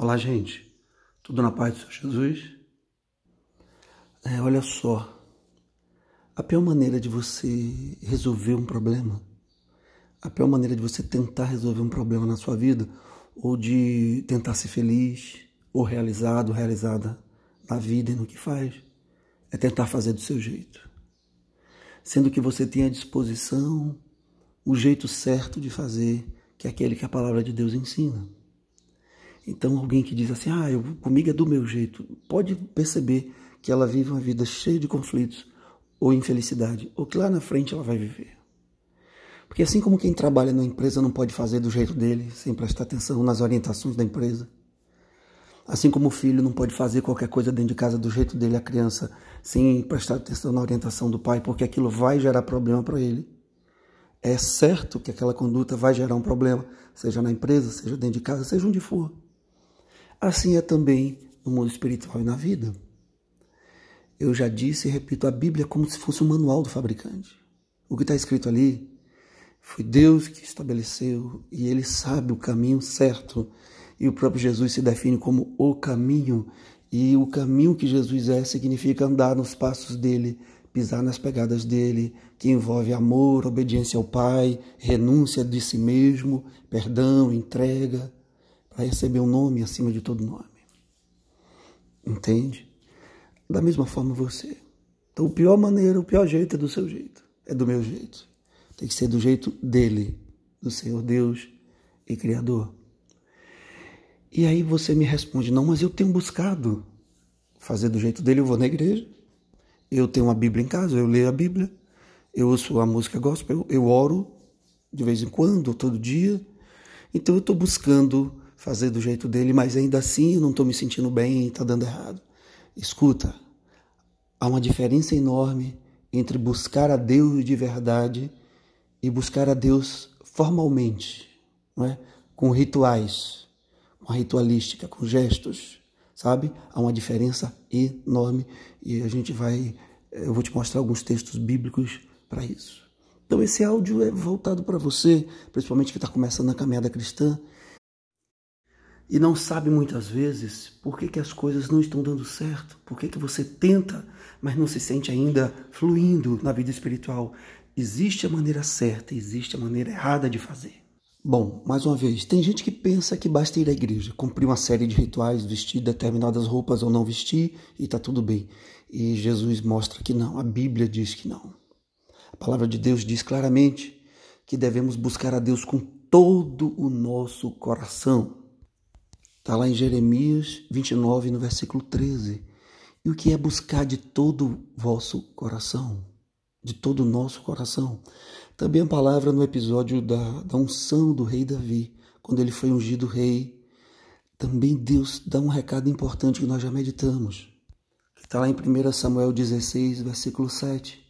Olá, gente. Tudo na paz do Senhor Jesus? É, olha só. A pior maneira de você resolver um problema, a pior maneira de você tentar resolver um problema na sua vida, ou de tentar ser feliz, ou realizado, realizada na vida e no que faz, é tentar fazer do seu jeito. Sendo que você tem à disposição o jeito certo de fazer, que é aquele que a palavra de Deus ensina. Então, alguém que diz assim, ah, eu, comigo é do meu jeito, pode perceber que ela vive uma vida cheia de conflitos ou infelicidade, ou que lá na frente ela vai viver. Porque assim como quem trabalha na empresa não pode fazer do jeito dele, sem prestar atenção nas orientações da empresa, assim como o filho não pode fazer qualquer coisa dentro de casa do jeito dele, a criança, sem prestar atenção na orientação do pai, porque aquilo vai gerar problema para ele. É certo que aquela conduta vai gerar um problema, seja na empresa, seja dentro de casa, seja onde for. Assim é também no mundo espiritual e na vida. Eu já disse e repito, a Bíblia é como se fosse um manual do fabricante. O que está escrito ali foi Deus que estabeleceu e Ele sabe o caminho certo. E o próprio Jesus se define como o caminho. E o caminho que Jesus é significa andar nos passos dele, pisar nas pegadas dele, que envolve amor, obediência ao Pai, renúncia de si mesmo, perdão, entrega a receber um nome acima de todo nome. Entende? Da mesma forma você. Então, o pior maneira, o pior jeito é do seu jeito. É do meu jeito. Tem que ser do jeito dele, do Senhor Deus e Criador. E aí você me responde: não, mas eu tenho buscado fazer do jeito dele. Eu vou na igreja, eu tenho uma Bíblia em casa, eu leio a Bíblia, eu ouço a música gospel, eu oro de vez em quando, todo dia. Então eu estou buscando fazer do jeito dele, mas ainda assim eu não estou me sentindo bem e está dando errado. Escuta, há uma diferença enorme entre buscar a Deus de verdade e buscar a Deus formalmente, não é? com rituais, com ritualística, com gestos, sabe? Há uma diferença enorme e a gente vai, eu vou te mostrar alguns textos bíblicos para isso. Então esse áudio é voltado para você, principalmente que está começando a caminhada cristã e não sabe muitas vezes por que, que as coisas não estão dando certo, por que, que você tenta, mas não se sente ainda fluindo na vida espiritual. Existe a maneira certa, existe a maneira errada de fazer. Bom, mais uma vez, tem gente que pensa que basta ir à igreja, cumprir uma série de rituais, vestir determinadas roupas ou não vestir e está tudo bem. E Jesus mostra que não, a Bíblia diz que não. A palavra de Deus diz claramente que devemos buscar a Deus com todo o nosso coração. Está lá em Jeremias 29, no versículo 13. E o que é buscar de todo o vosso coração? De todo o nosso coração. Também a palavra no episódio da, da unção do rei Davi, quando ele foi ungido rei. Também Deus dá um recado importante que nós já meditamos. Está lá em 1 Samuel 16, versículo 7.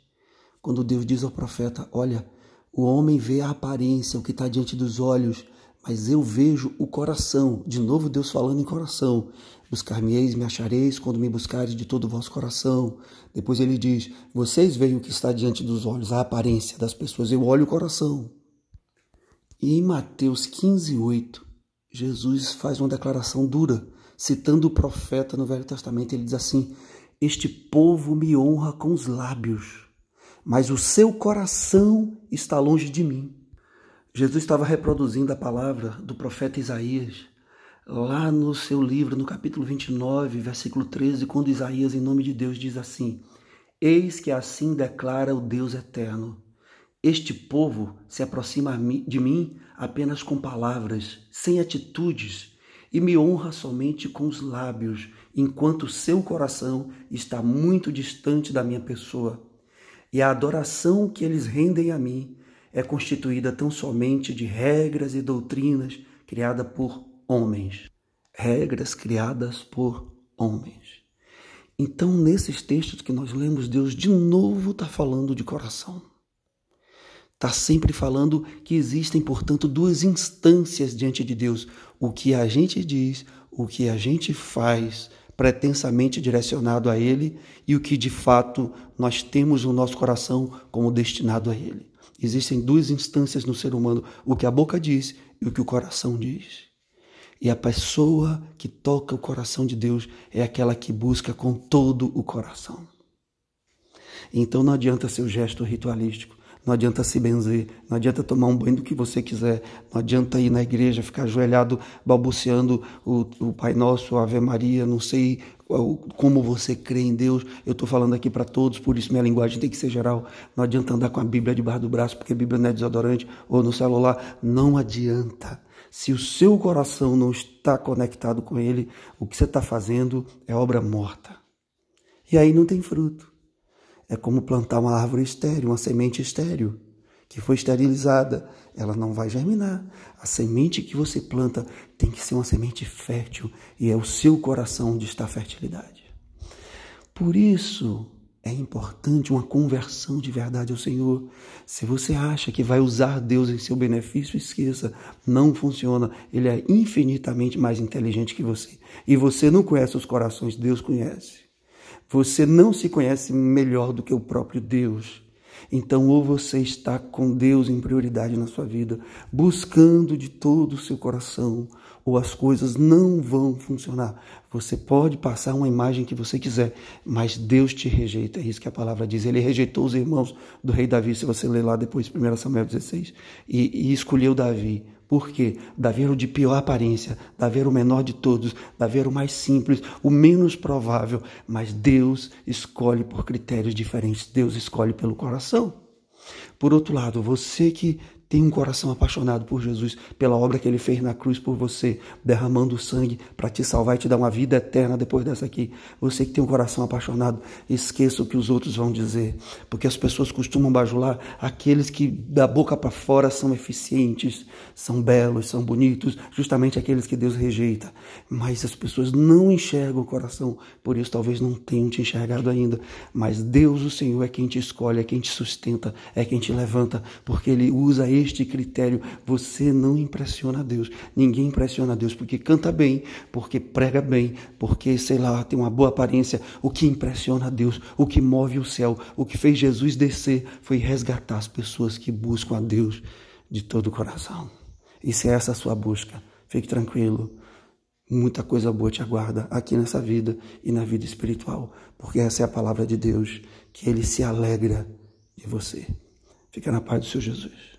Quando Deus diz ao profeta: Olha, o homem vê a aparência, o que está diante dos olhos, mas eu vejo o coração. De novo, Deus falando em coração. Buscar-me-eis, me achareis, quando me buscares de todo o vosso coração. Depois ele diz: Vocês veem o que está diante dos olhos, a aparência das pessoas, eu olho o coração. E em Mateus 15, 8, Jesus faz uma declaração dura, citando o profeta no Velho Testamento. Ele diz assim: Este povo me honra com os lábios, mas o seu coração está longe de mim. Jesus estava reproduzindo a palavra do profeta Isaías, lá no seu livro, no capítulo 29, versículo 13, quando Isaías, em nome de Deus, diz assim: Eis que assim declara o Deus eterno. Este povo se aproxima de mim apenas com palavras, sem atitudes, e me honra somente com os lábios, enquanto seu coração está muito distante da minha pessoa. E a adoração que eles rendem a mim é constituída tão somente de regras e doutrinas criadas por homens. Regras criadas por homens. Então, nesses textos que nós lemos, Deus de novo está falando de coração. Está sempre falando que existem, portanto, duas instâncias diante de Deus: o que a gente diz, o que a gente faz, pretensamente direcionado a Ele, e o que de fato nós temos no nosso coração como destinado a Ele. Existem duas instâncias no ser humano: o que a boca diz e o que o coração diz. E a pessoa que toca o coração de Deus é aquela que busca com todo o coração. Então não adianta ser o gesto ritualístico, não adianta se benzer, não adianta tomar um banho do que você quiser, não adianta ir na igreja, ficar ajoelhado, balbuciando o, o Pai Nosso, a Ave Maria, não sei como você crê em Deus. Eu estou falando aqui para todos, por isso minha linguagem tem que ser geral. Não adianta andar com a Bíblia debaixo do braço, porque a Bíblia não é desodorante, ou no celular. Não adianta. Se o seu coração não está conectado com Ele, o que você está fazendo é obra morta. E aí não tem fruto. É como plantar uma árvore estéreo, uma semente estéreo, que foi esterilizada. Ela não vai germinar. A semente que você planta tem que ser uma semente fértil e é o seu coração onde está a fertilidade. Por isso é importante uma conversão de verdade ao Senhor. Se você acha que vai usar Deus em seu benefício, esqueça, não funciona. Ele é infinitamente mais inteligente que você. E você não conhece os corações, Deus conhece. Você não se conhece melhor do que o próprio Deus. Então, ou você está com Deus em prioridade na sua vida, buscando de todo o seu coração, ou as coisas não vão funcionar. Você pode passar uma imagem que você quiser, mas Deus te rejeita. É isso que a palavra diz. Ele rejeitou os irmãos do rei Davi, se você ler lá depois, 1 Samuel 16, e, e escolheu Davi por quê? Davi era o de pior aparência, Davi era o menor de todos, Davi era o mais simples, o menos provável, mas Deus escolhe por critérios diferentes, Deus escolhe pelo coração. Por outro lado, você que tem um coração apaixonado por Jesus, pela obra que ele fez na cruz por você, derramando sangue para te salvar e te dar uma vida eterna depois dessa aqui. Você que tem um coração apaixonado, esqueça o que os outros vão dizer, porque as pessoas costumam bajular aqueles que da boca para fora são eficientes, são belos, são bonitos, justamente aqueles que Deus rejeita. Mas as pessoas não enxergam o coração, por isso talvez não tenham te enxergado ainda. Mas Deus, o Senhor, é quem te escolhe, é quem te sustenta, é quem te levanta, porque Ele usa este critério, você não impressiona Deus. Ninguém impressiona Deus porque canta bem, porque prega bem, porque, sei lá, tem uma boa aparência. O que impressiona Deus, o que move o céu, o que fez Jesus descer foi resgatar as pessoas que buscam a Deus de todo o coração. E se é essa a sua busca, fique tranquilo. Muita coisa boa te aguarda aqui nessa vida e na vida espiritual, porque essa é a palavra de Deus, que Ele se alegra de você. Fica na paz do Seu Jesus.